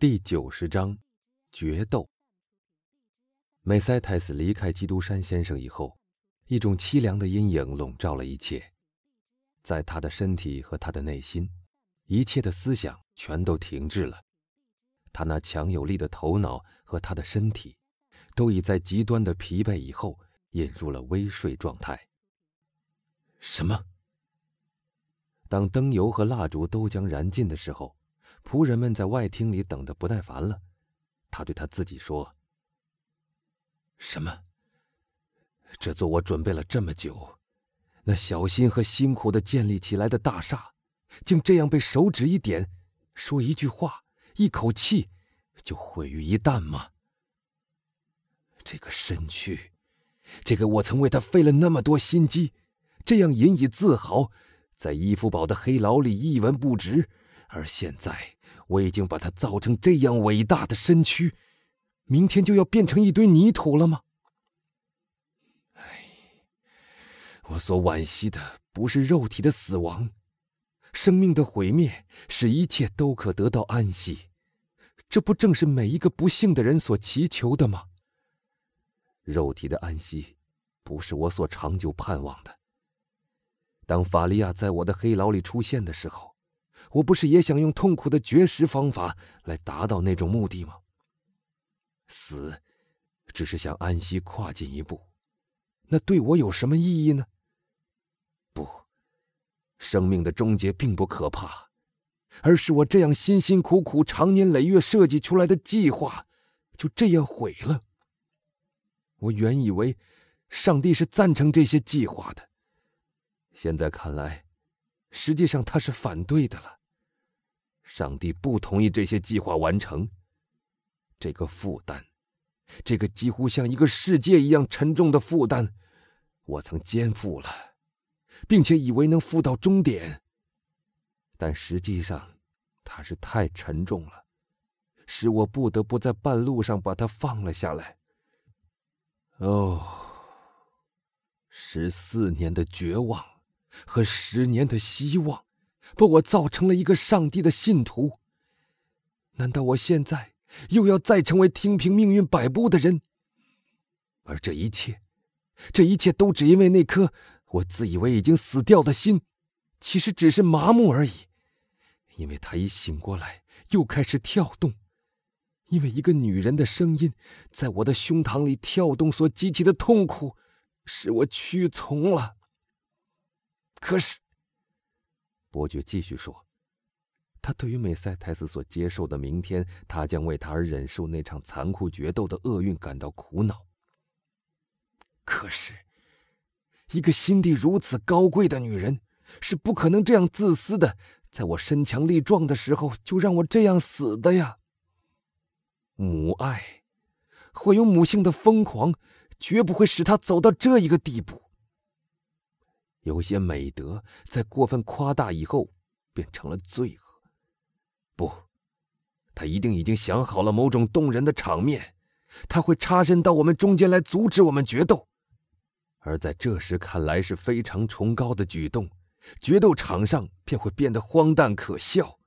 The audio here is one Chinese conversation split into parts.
第九十章，决斗。梅塞泰斯离开基督山先生以后，一种凄凉的阴影笼罩了一切，在他的身体和他的内心，一切的思想全都停滞了。他那强有力的头脑和他的身体，都已在极端的疲惫以后，引入了微睡状态。什么？当灯油和蜡烛都将燃尽的时候。仆人们在外厅里等得不耐烦了，他对他自己说：“什么？这座我准备了这么久，那小心和辛苦的建立起来的大厦，竟这样被手指一点，说一句话，一口气，就毁于一旦吗？这个身躯，这个我曾为他费了那么多心机，这样引以自豪，在伊夫堡的黑牢里一文不值。”而现在，我已经把它造成这样伟大的身躯，明天就要变成一堆泥土了吗？唉，我所惋惜的不是肉体的死亡，生命的毁灭使一切都可得到安息，这不正是每一个不幸的人所祈求的吗？肉体的安息，不是我所长久盼望的。当法利亚在我的黑牢里出现的时候。我不是也想用痛苦的绝食方法来达到那种目的吗？死，只是向安息跨进一步，那对我有什么意义呢？不，生命的终结并不可怕，而是我这样辛辛苦苦、长年累月设计出来的计划，就这样毁了。我原以为，上帝是赞成这些计划的，现在看来。实际上他是反对的了。上帝不同意这些计划完成。这个负担，这个几乎像一个世界一样沉重的负担，我曾肩负了，并且以为能负到终点。但实际上，它是太沉重了，使我不得不在半路上把它放了下来。哦，十四年的绝望。和十年的希望，把我造成了一个上帝的信徒。难道我现在又要再成为听凭命运摆布的人？而这一切，这一切都只因为那颗我自以为已经死掉的心，其实只是麻木而已。因为他一醒过来，又开始跳动。因为一个女人的声音在我的胸膛里跳动所激起的痛苦，使我屈从了。可是，伯爵继续说：“他对于美塞泰斯所接受的明天，他将为他而忍受那场残酷决斗的厄运感到苦恼。可是，一个心地如此高贵的女人，是不可能这样自私的，在我身强力壮的时候就让我这样死的呀。母爱，会有母性的疯狂，绝不会使她走到这一个地步。”有些美德在过分夸大以后，变成了罪恶。不，他一定已经想好了某种动人的场面，他会插身到我们中间来阻止我们决斗，而在这时看来是非常崇高的举动，决斗场上便会变得荒诞可笑。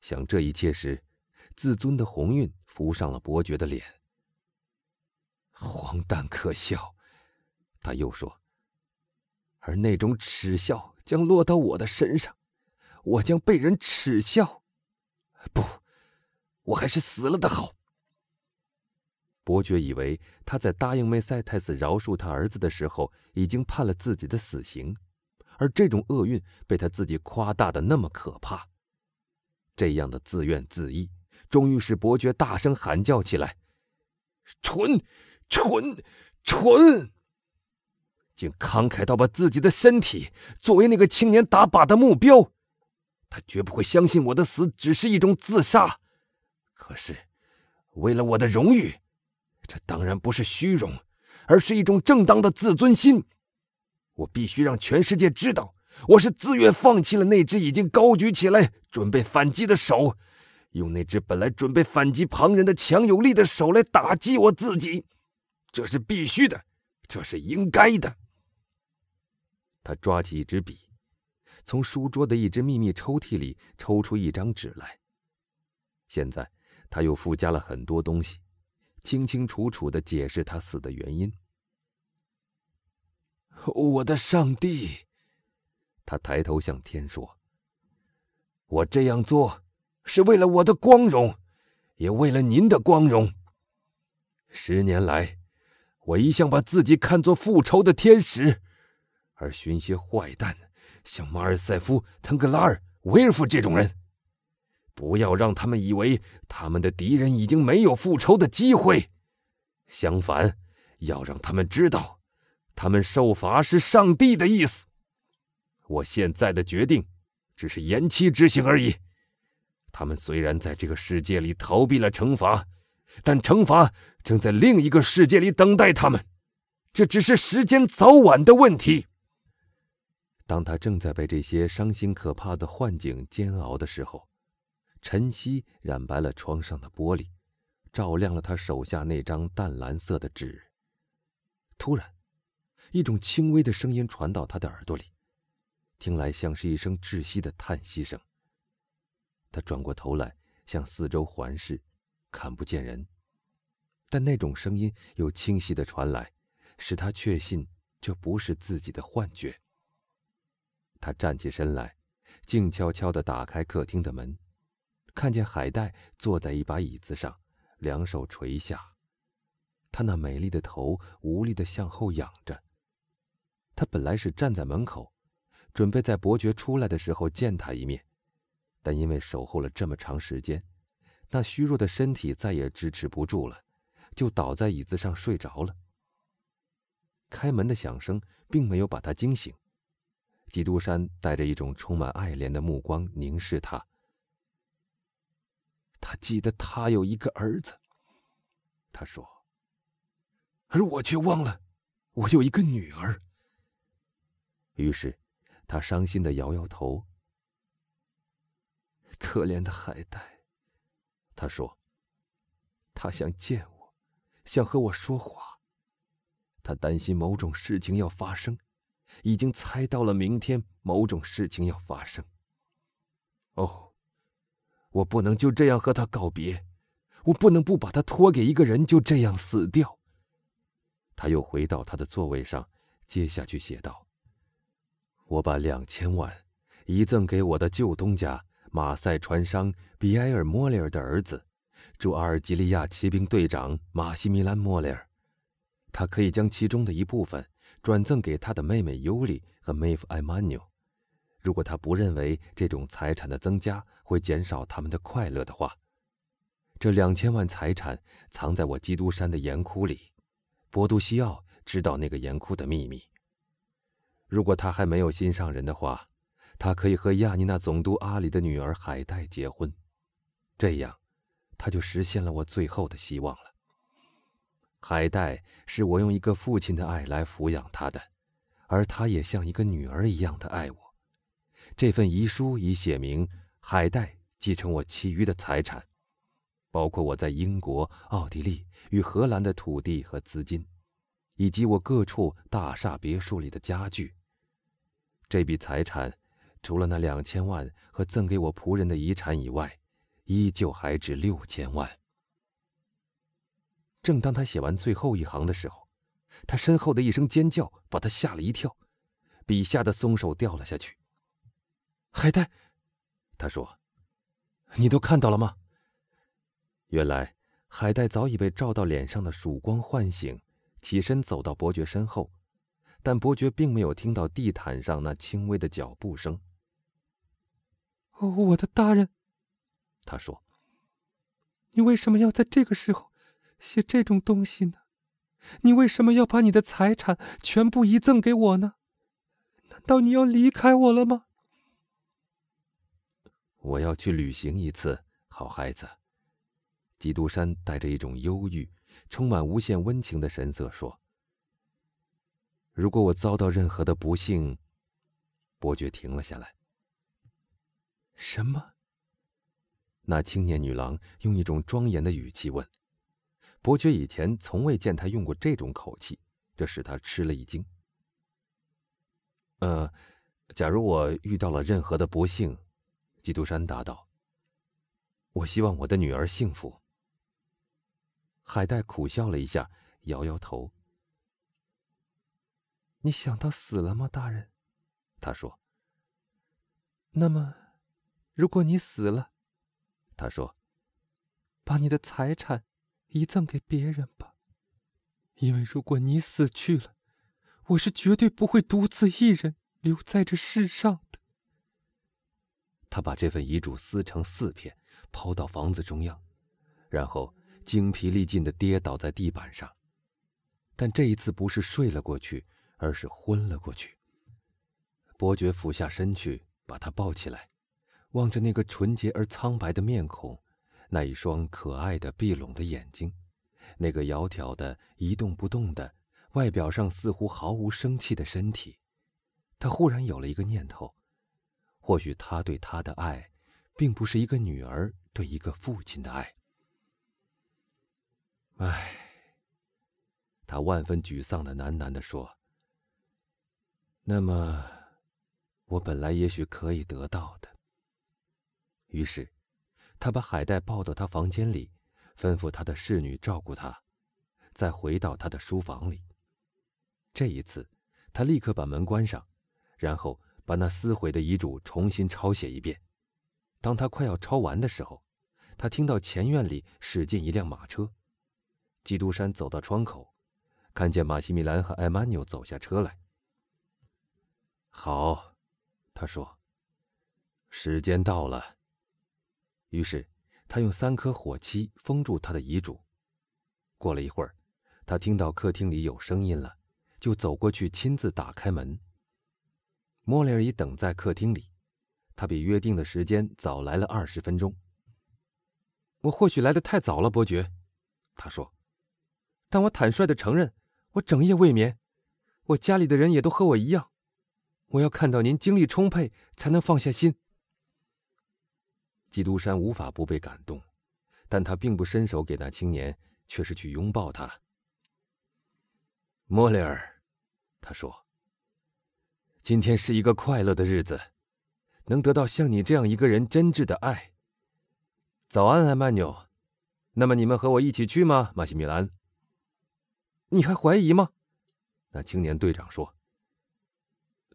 想这一切时，自尊的红晕浮上了伯爵的脸。荒诞可笑，他又说。而那种耻笑将落到我的身上，我将被人耻笑。不，我还是死了的好。伯爵以为他在答应梅塞泰斯饶恕他儿子的时候，已经判了自己的死刑，而这种厄运被他自己夸大的那么可怕。这样的自怨自艾，终于使伯爵大声喊叫起来：“蠢，蠢，蠢！”竟慷慨到把自己的身体作为那个青年打靶的目标，他绝不会相信我的死只是一种自杀。可是，为了我的荣誉，这当然不是虚荣，而是一种正当的自尊心。我必须让全世界知道，我是自愿放弃了那只已经高举起来准备反击的手，用那只本来准备反击旁人的强有力的手来打击我自己。这是必须的，这是应该的。他抓起一支笔，从书桌的一只秘密抽屉里抽出一张纸来。现在他又附加了很多东西，清清楚楚的解释他死的原因。我的上帝！他抬头向天说：“我这样做是为了我的光荣，也为了您的光荣。十年来，我一向把自己看作复仇的天使，而寻些坏蛋，像马尔塞夫·腾格拉尔、维尔夫这种人。”不要让他们以为他们的敌人已经没有复仇的机会，相反，要让他们知道，他们受罚是上帝的意思。我现在的决定只是延期执行而已。他们虽然在这个世界里逃避了惩罚，但惩罚正在另一个世界里等待他们，这只是时间早晚的问题。当他正在被这些伤心可怕的幻境煎熬的时候。晨曦染白了窗上的玻璃，照亮了他手下那张淡蓝色的纸。突然，一种轻微的声音传到他的耳朵里，听来像是一声窒息的叹息声。他转过头来，向四周环视，看不见人，但那种声音又清晰的传来，使他确信这不是自己的幻觉。他站起身来，静悄悄地打开客厅的门。看见海带坐在一把椅子上，两手垂下，他那美丽的头无力地向后仰着。他本来是站在门口，准备在伯爵出来的时候见他一面，但因为守候了这么长时间，那虚弱的身体再也支持不住了，就倒在椅子上睡着了。开门的响声并没有把他惊醒，基督山带着一种充满爱怜的目光凝视他。他记得他有一个儿子，他说，而我却忘了，我有一个女儿。于是，他伤心的摇摇头。可怜的海带，他说，他想见我，想和我说话，他担心某种事情要发生，已经猜到了明天某种事情要发生。哦。我不能就这样和他告别，我不能不把他托给一个人就这样死掉。他又回到他的座位上，接下去写道：“我把两千万遗赠给我的旧东家马赛船商比埃尔·莫雷尔的儿子，驻阿尔及利亚骑兵队长马西米兰·莫雷尔。他可以将其中的一部分转赠给他的妹妹尤里和妹夫·艾曼纽。”如果他不认为这种财产的增加会减少他们的快乐的话，这两千万财产藏在我基督山的盐窟里。博杜西奥知道那个盐窟的秘密。如果他还没有心上人的话，他可以和亚尼娜总督阿里的女儿海黛结婚，这样，他就实现了我最后的希望了。海带是我用一个父亲的爱来抚养他的，而他也像一个女儿一样的爱我。这份遗书已写明，海带继承我其余的财产，包括我在英国、奥地利与荷兰的土地和资金，以及我各处大厦别墅里的家具。这笔财产，除了那两千万和赠给我仆人的遗产以外，依旧还值六千万。正当他写完最后一行的时候，他身后的一声尖叫把他吓了一跳，笔下的松手掉了下去。海带，他说：“你都看到了吗？”原来海带早已被照到脸上的曙光唤醒，起身走到伯爵身后，但伯爵并没有听到地毯上那轻微的脚步声。“哦，我的大人，”他说，“你为什么要在这个时候写这种东西呢？你为什么要把你的财产全部遗赠给我呢？难道你要离开我了吗？”我要去旅行一次，好孩子。基督山带着一种忧郁、充满无限温情的神色说：“如果我遭到任何的不幸，伯爵停了下来。什么？那青年女郎用一种庄严的语气问。伯爵以前从未见他用过这种口气，这使他吃了一惊。呃，假如我遇到了任何的不幸。基督山答道：“我希望我的女儿幸福。”海带苦笑了一下，摇摇头。“你想到死了吗，大人？”他说。“那么，如果你死了，”他说，“把你的财产遗赠给别人吧，因为如果你死去了，我是绝对不会独自一人留在这世上的。”他把这份遗嘱撕成四片，抛到房子中央，然后精疲力尽的跌倒在地板上。但这一次不是睡了过去，而是昏了过去。伯爵俯下身去，把他抱起来，望着那个纯洁而苍白的面孔，那一双可爱的闭拢的眼睛，那个窈窕的一动不动的、外表上似乎毫无生气的身体，他忽然有了一个念头。或许他对她的爱，并不是一个女儿对一个父亲的爱。唉，他万分沮丧的喃喃地说：“那么，我本来也许可以得到的。”于是，他把海带抱到他房间里，吩咐他的侍女照顾他，再回到他的书房里。这一次，他立刻把门关上，然后。把那撕毁的遗嘱重新抄写一遍。当他快要抄完的时候，他听到前院里驶进一辆马车。基督山走到窗口，看见马西米兰和艾曼纽走下车来。好，他说：“时间到了。”于是他用三颗火漆封住他的遗嘱。过了一会儿，他听到客厅里有声音了，就走过去亲自打开门。莫雷尔已等在客厅里，他比约定的时间早来了二十分钟。我或许来的太早了，伯爵，他说，但我坦率的承认，我整夜未眠，我家里的人也都和我一样。我要看到您精力充沛，才能放下心。基督山无法不被感动，但他并不伸手给那青年，却是去拥抱他。莫雷尔，他说。今天是一个快乐的日子，能得到像你这样一个人真挚的爱。早安，艾曼纽。那么你们和我一起去吗，马西米兰？你还怀疑吗？那青年队长说。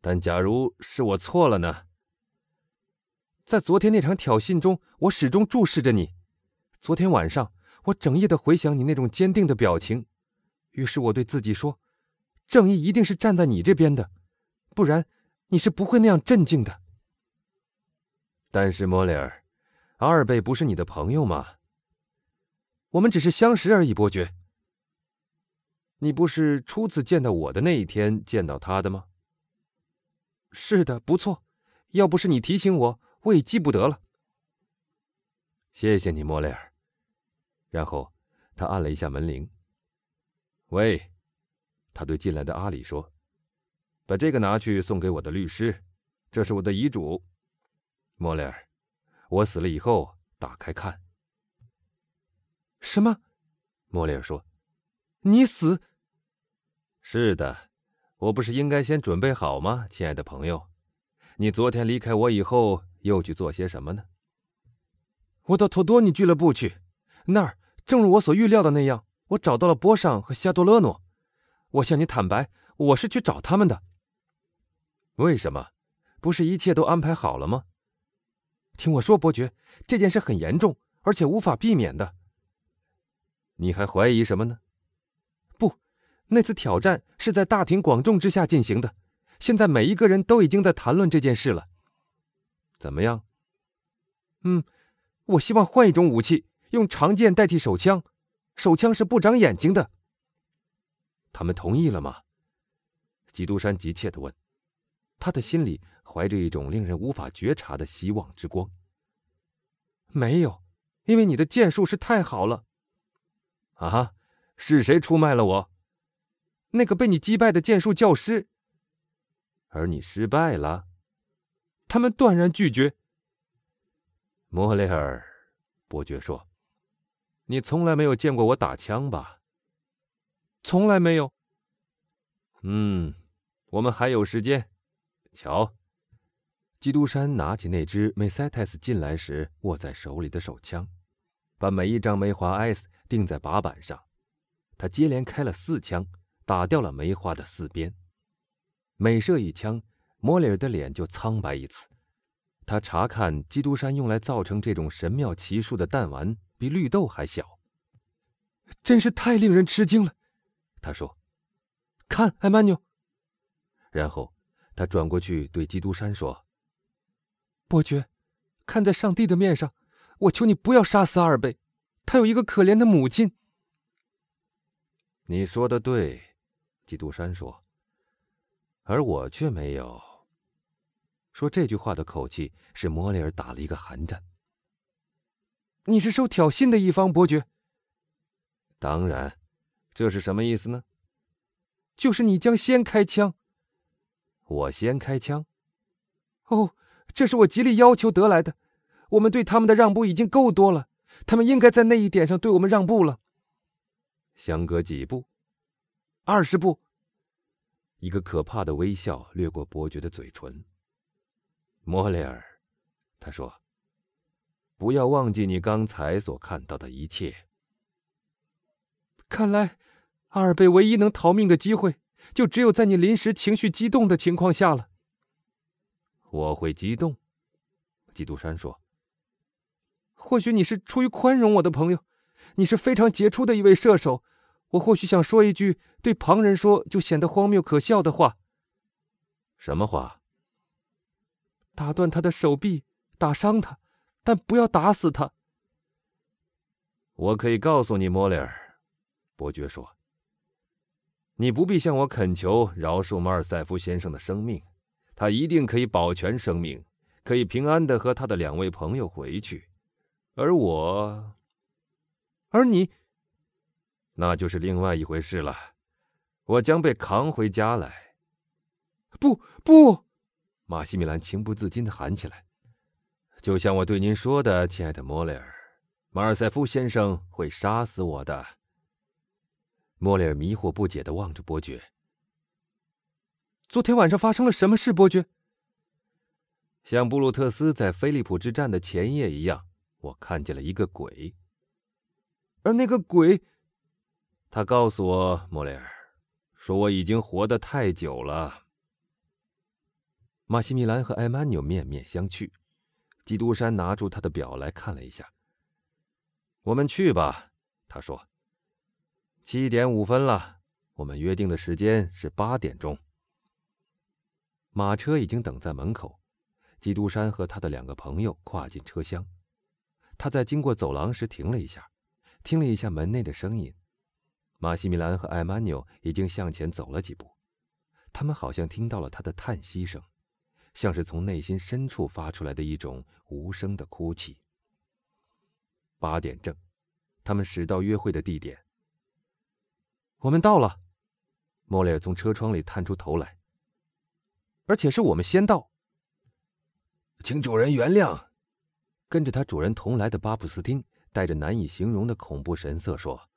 但假如是我错了呢？在昨天那场挑衅中，我始终注视着你。昨天晚上，我整夜的回想你那种坚定的表情，于是我对自己说：正义一定是站在你这边的。不然，你是不会那样镇静的。但是莫里尔，阿尔贝不是你的朋友吗？我们只是相识而已，伯爵。你不是初次见到我的那一天见到他的吗？是的，不错。要不是你提醒我，我也记不得了。谢谢你，莫雷尔。然后他按了一下门铃。喂，他对进来的阿里说。把这个拿去送给我的律师，这是我的遗嘱，莫雷尔。我死了以后，打开看。什么？莫雷尔说：“你死？”是的，我不是应该先准备好吗，亲爱的朋友？你昨天离开我以后，又去做些什么呢？我到托多尼俱乐部去，那儿正如我所预料的那样，我找到了波尚和夏多勒诺。我向你坦白，我是去找他们的。为什么？不是一切都安排好了吗？听我说，伯爵，这件事很严重，而且无法避免的。你还怀疑什么呢？不，那次挑战是在大庭广众之下进行的。现在每一个人都已经在谈论这件事了。怎么样？嗯，我希望换一种武器，用长剑代替手枪。手枪是不长眼睛的。他们同意了吗？基督山急切地问。他的心里怀着一种令人无法觉察的希望之光。没有，因为你的剑术是太好了。啊，是谁出卖了我？那个被你击败的剑术教师。而你失败了。他们断然拒绝。莫雷尔，伯爵说：“你从来没有见过我打枪吧？”从来没有。嗯，我们还有时间。瞧，基督山拿起那只梅塞泰斯进来时握在手里的手枪，把每一张梅花 S 钉在靶板上。他接连开了四枪，打掉了梅花的四边。每射一枪，莫里尔的脸就苍白一次。他查看基督山用来造成这种神妙奇术的弹丸，比绿豆还小，真是太令人吃惊了。他说：“看，艾曼纽。”然后他转过去对基督山说：“伯爵，看在上帝的面上，我求你不要杀死阿尔贝，他有一个可怜的母亲。”你说的对，基督山说。而我却没有。说这句话的口气使莫里尔打了一个寒战。你是受挑衅的一方，伯爵。当然，这是什么意思呢？就是你将先开枪。我先开枪。哦，这是我极力要求得来的。我们对他们的让步已经够多了，他们应该在那一点上对我们让步了。相隔几步？二十步。一个可怕的微笑掠过伯爵的嘴唇。莫雷尔，他说：“不要忘记你刚才所看到的一切。”看来，阿尔贝唯一能逃命的机会，就只有在你临时情绪激动的情况下了。我会激动，基督山说：“或许你是出于宽容我的朋友，你是非常杰出的一位射手。”我或许想说一句对旁人说就显得荒谬可笑的话。什么话？打断他的手臂，打伤他，但不要打死他。我可以告诉你，莫里尔，伯爵说：“你不必向我恳求饶恕马尔塞夫先生的生命，他一定可以保全生命，可以平安的和他的两位朋友回去。而我，而你。”那就是另外一回事了，我将被扛回家来。不不，马西米兰情不自禁的喊起来：“就像我对您说的，亲爱的莫雷尔，马尔塞夫先生会杀死我的。”莫雷尔迷惑不解的望着伯爵：“昨天晚上发生了什么事，伯爵？”像布鲁特斯在菲利普之战的前夜一样，我看见了一个鬼，而那个鬼。他告诉我，莫雷尔，说我已经活得太久了。马西米兰和艾曼纽面面相觑，基督山拿出他的表来看了一下。我们去吧，他说。七点五分了，我们约定的时间是八点钟。马车已经等在门口，基督山和他的两个朋友跨进车厢。他在经过走廊时停了一下，听了一下门内的声音。马西米兰和艾曼纽已经向前走了几步，他们好像听到了他的叹息声，像是从内心深处发出来的一种无声的哭泣。八点正，他们驶到约会的地点。我们到了，莫里尔从车窗里探出头来。而且是我们先到。请主人原谅，跟着他主人同来的巴布斯汀带着难以形容的恐怖神色说。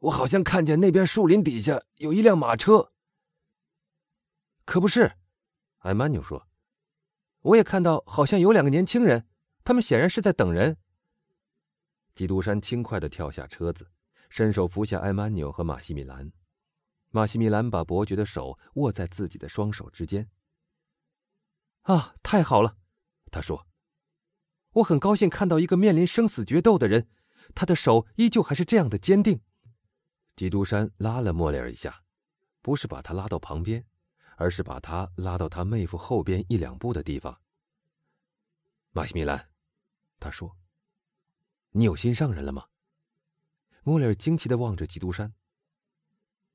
我好像看见那边树林底下有一辆马车。可不是，艾曼纽说：“我也看到，好像有两个年轻人，他们显然是在等人。”基督山轻快的跳下车子，伸手扶下艾曼纽和马西米兰。马西米兰把伯爵的手握在自己的双手之间。啊，太好了，他说：“我很高兴看到一个面临生死决斗的人，他的手依旧还是这样的坚定。”基督山拉了莫里尔一下，不是把他拉到旁边，而是把他拉到他妹夫后边一两步的地方。马西米兰，他说：“你有心上人了吗？”莫里尔惊奇的望着基督山。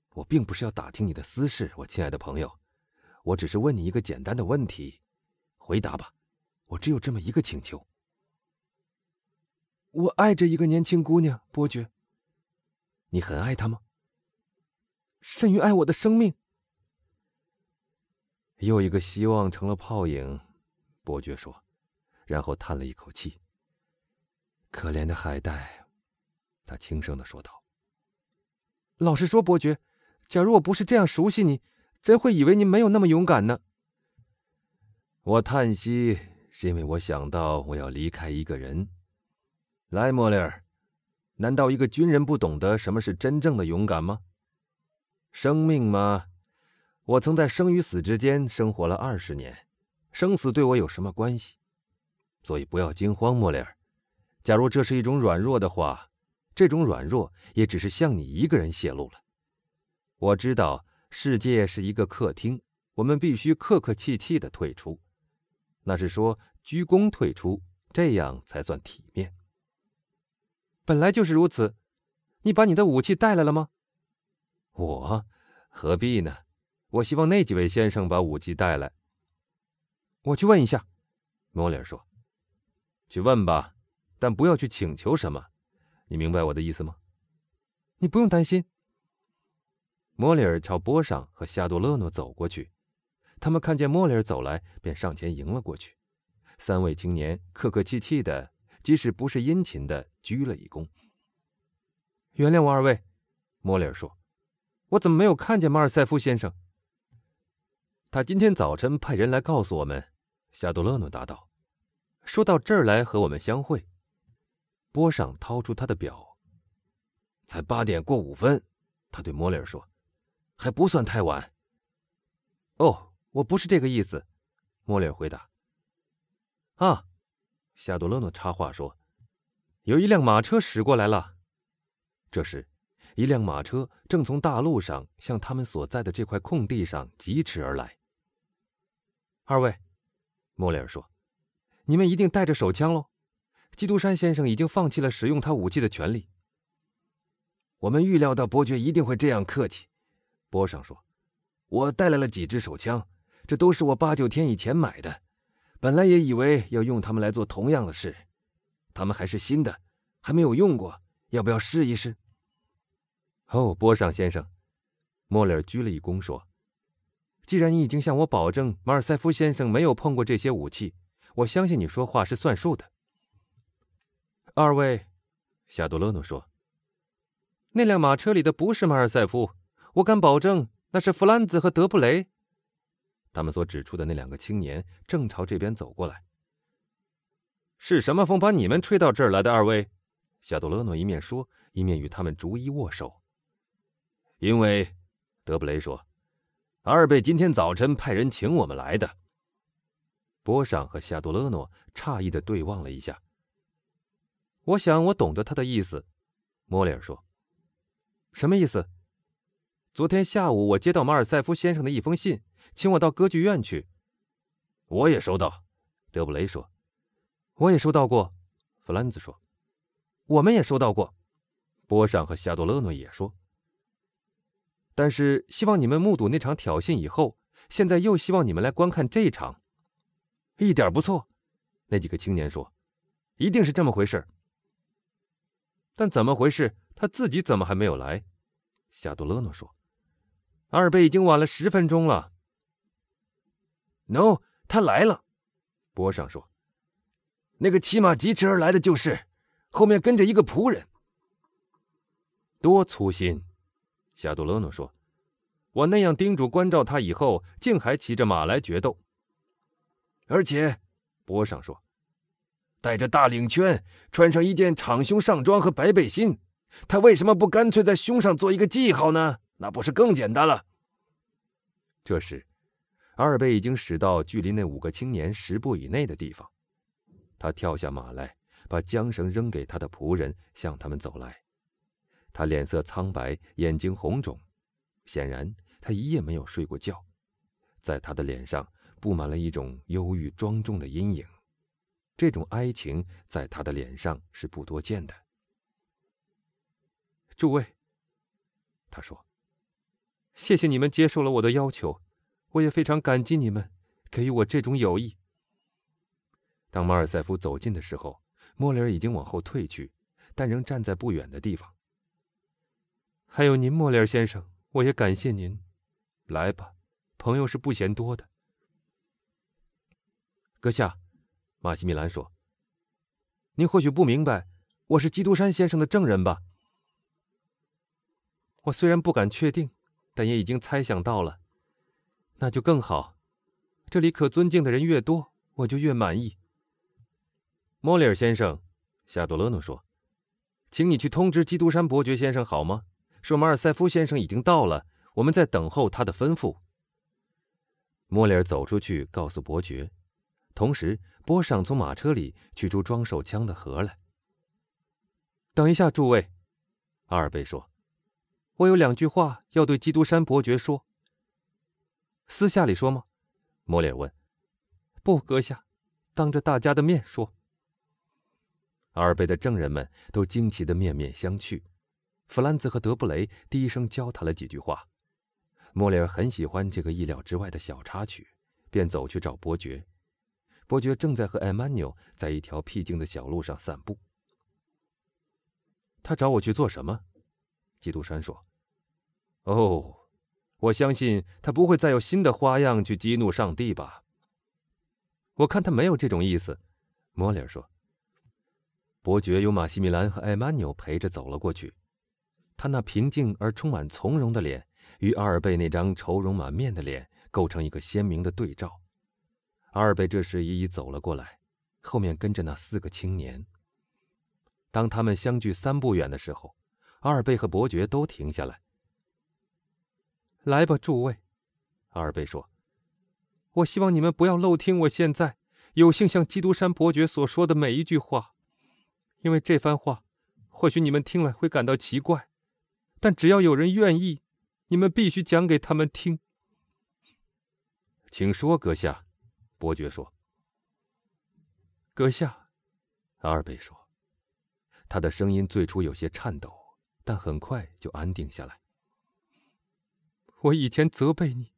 我并不是要打听你的私事，我亲爱的朋友，我只是问你一个简单的问题，回答吧。我只有这么一个请求。我爱着一个年轻姑娘，伯爵。你很爱他吗？甚于爱我的生命。又一个希望成了泡影，伯爵说，然后叹了一口气。可怜的海带，他轻声的说道。老实说，伯爵，假如我不是这样熟悉你，真会以为您没有那么勇敢呢。我叹息，是因为我想到我要离开一个人。来，莫里尔，难道一个军人不懂得什么是真正的勇敢吗？生命吗？我曾在生与死之间生活了二十年，生死对我有什么关系？所以不要惊慌，莫里尔。假如这是一种软弱的话，这种软弱也只是向你一个人泄露了。我知道世界是一个客厅，我们必须客客气气的退出，那是说鞠躬退出，这样才算体面。本来就是如此。你把你的武器带来了吗？我何必呢？我希望那几位先生把武器带来。我去问一下。莫里尔说：“去问吧，但不要去请求什么。你明白我的意思吗？”你不用担心。莫里尔朝波上和夏多勒诺走过去，他们看见莫里尔走来，便上前迎了过去。三位青年客客气气的。即使不是殷勤的鞠了一躬。原谅我二位，莫里尔说：“我怎么没有看见马尔塞夫先生？”他今天早晨派人来告诉我们。夏多勒诺答道：“说到这儿来和我们相会。”波上掏出他的表，才八点过五分。他对莫里尔说：“还不算太晚。”哦，我不是这个意思。”莫里尔回答。“啊。”夏多勒诺插话说：“有一辆马车驶过来了。”这时，一辆马车正从大路上向他们所在的这块空地上疾驰而来。二位，莫里尔说：“你们一定带着手枪喽？基督山先生已经放弃了使用他武器的权利。”我们预料到伯爵一定会这样客气，波上说：“我带来了几支手枪，这都是我八九天以前买的。”本来也以为要用它们来做同样的事，它们还是新的，还没有用过，要不要试一试？哦，波尚先生，莫里尔鞠了一躬说：“既然你已经向我保证马尔塞夫先生没有碰过这些武器，我相信你说话是算数的。”二位，夏多勒诺说：“那辆马车里的不是马尔塞夫，我敢保证那是弗兰兹和德布雷。”他们所指出的那两个青年正朝这边走过来。是什么风把你们吹到这儿来的？二位，夏多勒诺一面说，一面与他们逐一握手。因为，德布雷说，阿尔贝今天早晨派人请我们来的。波尚和夏多勒诺诧异的对望了一下。我想我懂得他的意思，莫里尔说。什么意思？昨天下午我接到马尔塞夫先生的一封信。请我到歌剧院去。我也收到，德布雷说。我也收到过，弗兰兹说。我们也收到过，波尚和夏多勒诺也说。但是希望你们目睹那场挑衅以后，现在又希望你们来观看这一场，一点不错。那几个青年说：“一定是这么回事。”但怎么回事？他自己怎么还没有来？夏多勒诺说：“阿尔贝已经晚了十分钟了。” No，他来了。波尚说：“那个骑马疾驰而来的就是，后面跟着一个仆人。多粗心。”夏多勒诺说：“我那样叮嘱关照他以后，竟还骑着马来决斗。而且，波上说，带着大领圈，穿上一件敞胸上装和白背心，他为什么不干脆在胸上做一个记号呢？那不是更简单了？”这时。阿尔贝已经驶到距离那五个青年十步以内的地方，他跳下马来，把缰绳扔给他的仆人，向他们走来。他脸色苍白，眼睛红肿，显然他一夜没有睡过觉，在他的脸上布满了一种忧郁庄重的阴影，这种哀情在他的脸上是不多见的。诸位，他说：“谢谢你们接受了我的要求。”我也非常感激你们给予我这种友谊。当马尔塞夫走近的时候，莫里尔已经往后退去，但仍站在不远的地方。还有您，莫里尔先生，我也感谢您。来吧，朋友是不嫌多的。阁下，马西米兰说：“您或许不明白，我是基督山先生的证人吧？我虽然不敢确定，但也已经猜想到了。”那就更好，这里可尊敬的人越多，我就越满意。莫里尔先生，夏多勒诺说：“请你去通知基督山伯爵先生好吗？说马尔塞夫先生已经到了，我们在等候他的吩咐。”莫里尔走出去告诉伯爵，同时波尚从马车里取出装手枪的盒来。等一下，诸位，阿尔贝说：“我有两句话要对基督山伯爵说。”私下里说吗？莫里尔问。“不，阁下，当着大家的面说。”阿尔贝的证人们都惊奇的面面相觑，弗兰兹和德布雷低声交谈了几句话。莫里尔很喜欢这个意料之外的小插曲，便走去找伯爵。伯爵正在和艾曼纽在一条僻静的小路上散步。他找我去做什么？基督山说：“哦，我相信他不会再有新的花样去激怒上帝吧。”我看他没有这种意思，莫里尔说。伯爵由马西米兰和艾曼纽陪着走了过去，他那平静而充满从容的脸与阿尔贝那张愁容满面的脸构成一个鲜明的对照。阿尔贝这时已已走了过来，后面跟着那四个青年。当他们相距三步远的时候，阿尔贝和伯爵都停下来。“来吧，诸位。”阿尔贝说，“我希望你们不要漏听我现在有幸向基督山伯爵所说的每一句话。”因为这番话，或许你们听了会感到奇怪，但只要有人愿意，你们必须讲给他们听。请说，阁下。”伯爵说。“阁下。”阿尔贝说，他的声音最初有些颤抖，但很快就安定下来。“我以前责备你，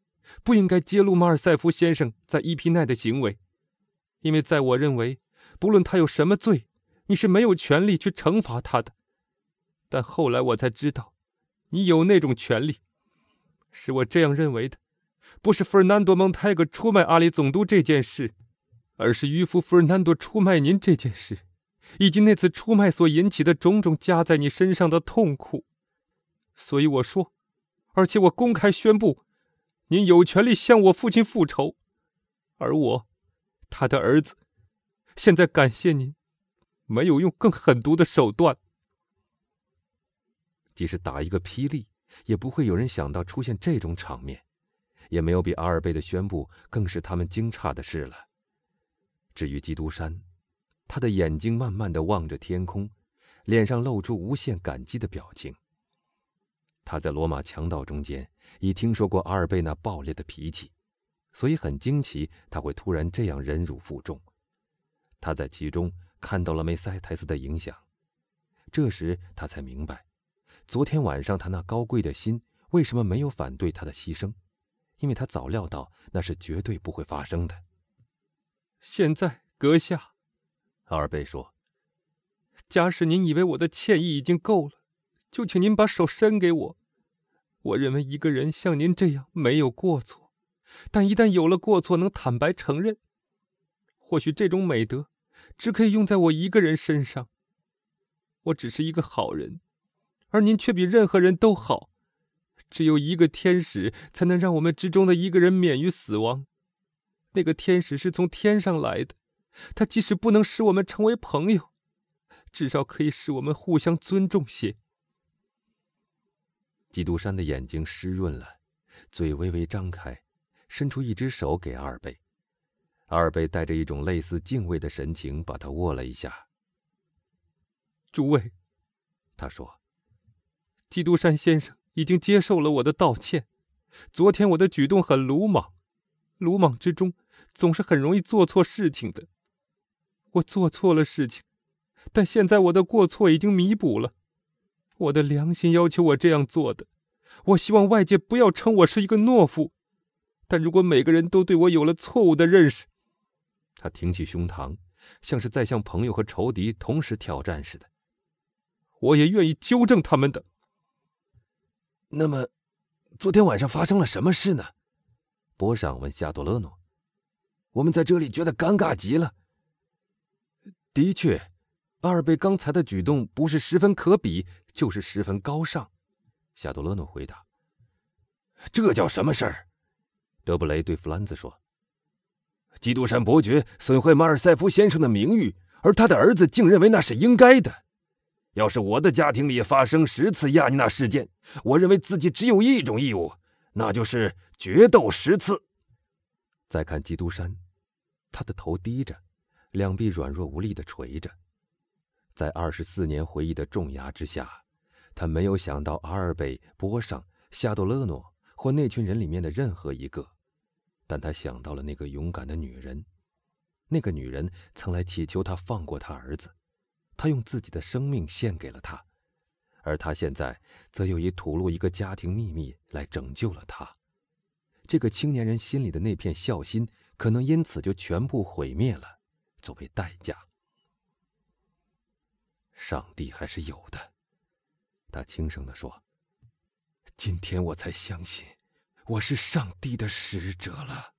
不应该揭露马尔塞夫先生在伊皮奈的行为，因为在我认为，不论他有什么罪。”你是没有权利去惩罚他的，但后来我才知道，你有那种权利。是我这样认为的，不是费尔南多·蒙泰格出卖阿里总督这件事，而是渔夫费尔南多出卖您这件事，以及那次出卖所引起的种种加在你身上的痛苦。所以我说，而且我公开宣布，您有权利向我父亲复仇，而我，他的儿子，现在感谢您。没有用更狠毒的手段，即使打一个霹雳，也不会有人想到出现这种场面，也没有比阿尔贝的宣布更使他们惊诧的事了。至于基督山，他的眼睛慢慢的望着天空，脸上露出无限感激的表情。他在罗马强盗中间已听说过阿尔贝那暴烈的脾气，所以很惊奇他会突然这样忍辱负重。他在其中。看到了梅塞泰斯的影响，这时他才明白，昨天晚上他那高贵的心为什么没有反对他的牺牲，因为他早料到那是绝对不会发生的。现在，阁下，阿尔贝说：“假使您以为我的歉意已经够了，就请您把手伸给我。我认为一个人像您这样没有过错，但一旦有了过错，能坦白承认，或许这种美德。”只可以用在我一个人身上。我只是一个好人，而您却比任何人都好。只有一个天使才能让我们之中的一个人免于死亡。那个天使是从天上来的，他即使不能使我们成为朋友，至少可以使我们互相尊重些。基督山的眼睛湿润了，嘴微微张开，伸出一只手给阿尔贝。阿尔贝带着一种类似敬畏的神情，把他握了一下。诸位，他说：“基督山先生已经接受了我的道歉。昨天我的举动很鲁莽，鲁莽之中总是很容易做错事情的。我做错了事情，但现在我的过错已经弥补了。我的良心要求我这样做的。我希望外界不要称我是一个懦夫。但如果每个人都对我有了错误的认识，他挺起胸膛，像是在向朋友和仇敌同时挑战似的。我也愿意纠正他们的。那么，昨天晚上发生了什么事呢？波尚问夏多勒诺。我们在这里觉得尴尬极了。的确，阿尔贝刚才的举动不是十分可比，就是十分高尚。夏多勒诺回答。这叫什么事儿？德布雷对弗兰兹说。基督山伯爵损坏马尔塞夫先生的名誉，而他的儿子竟认为那是应该的。要是我的家庭里发生十次亚妮娜事件，我认为自己只有一种义务，那就是决斗十次。再看基督山，他的头低着，两臂软弱无力的垂着，在二十四年回忆的重压之下，他没有想到阿尔贝、波尚、夏多勒诺或那群人里面的任何一个，但他想到了那个勇敢的女人，那个女人曾来祈求他放过他儿子。他用自己的生命献给了他，而他现在则又以吐露一个家庭秘密来拯救了他。这个青年人心里的那片孝心，可能因此就全部毁灭了，作为代价。上帝还是有的，他轻声地说：“今天我才相信，我是上帝的使者了。”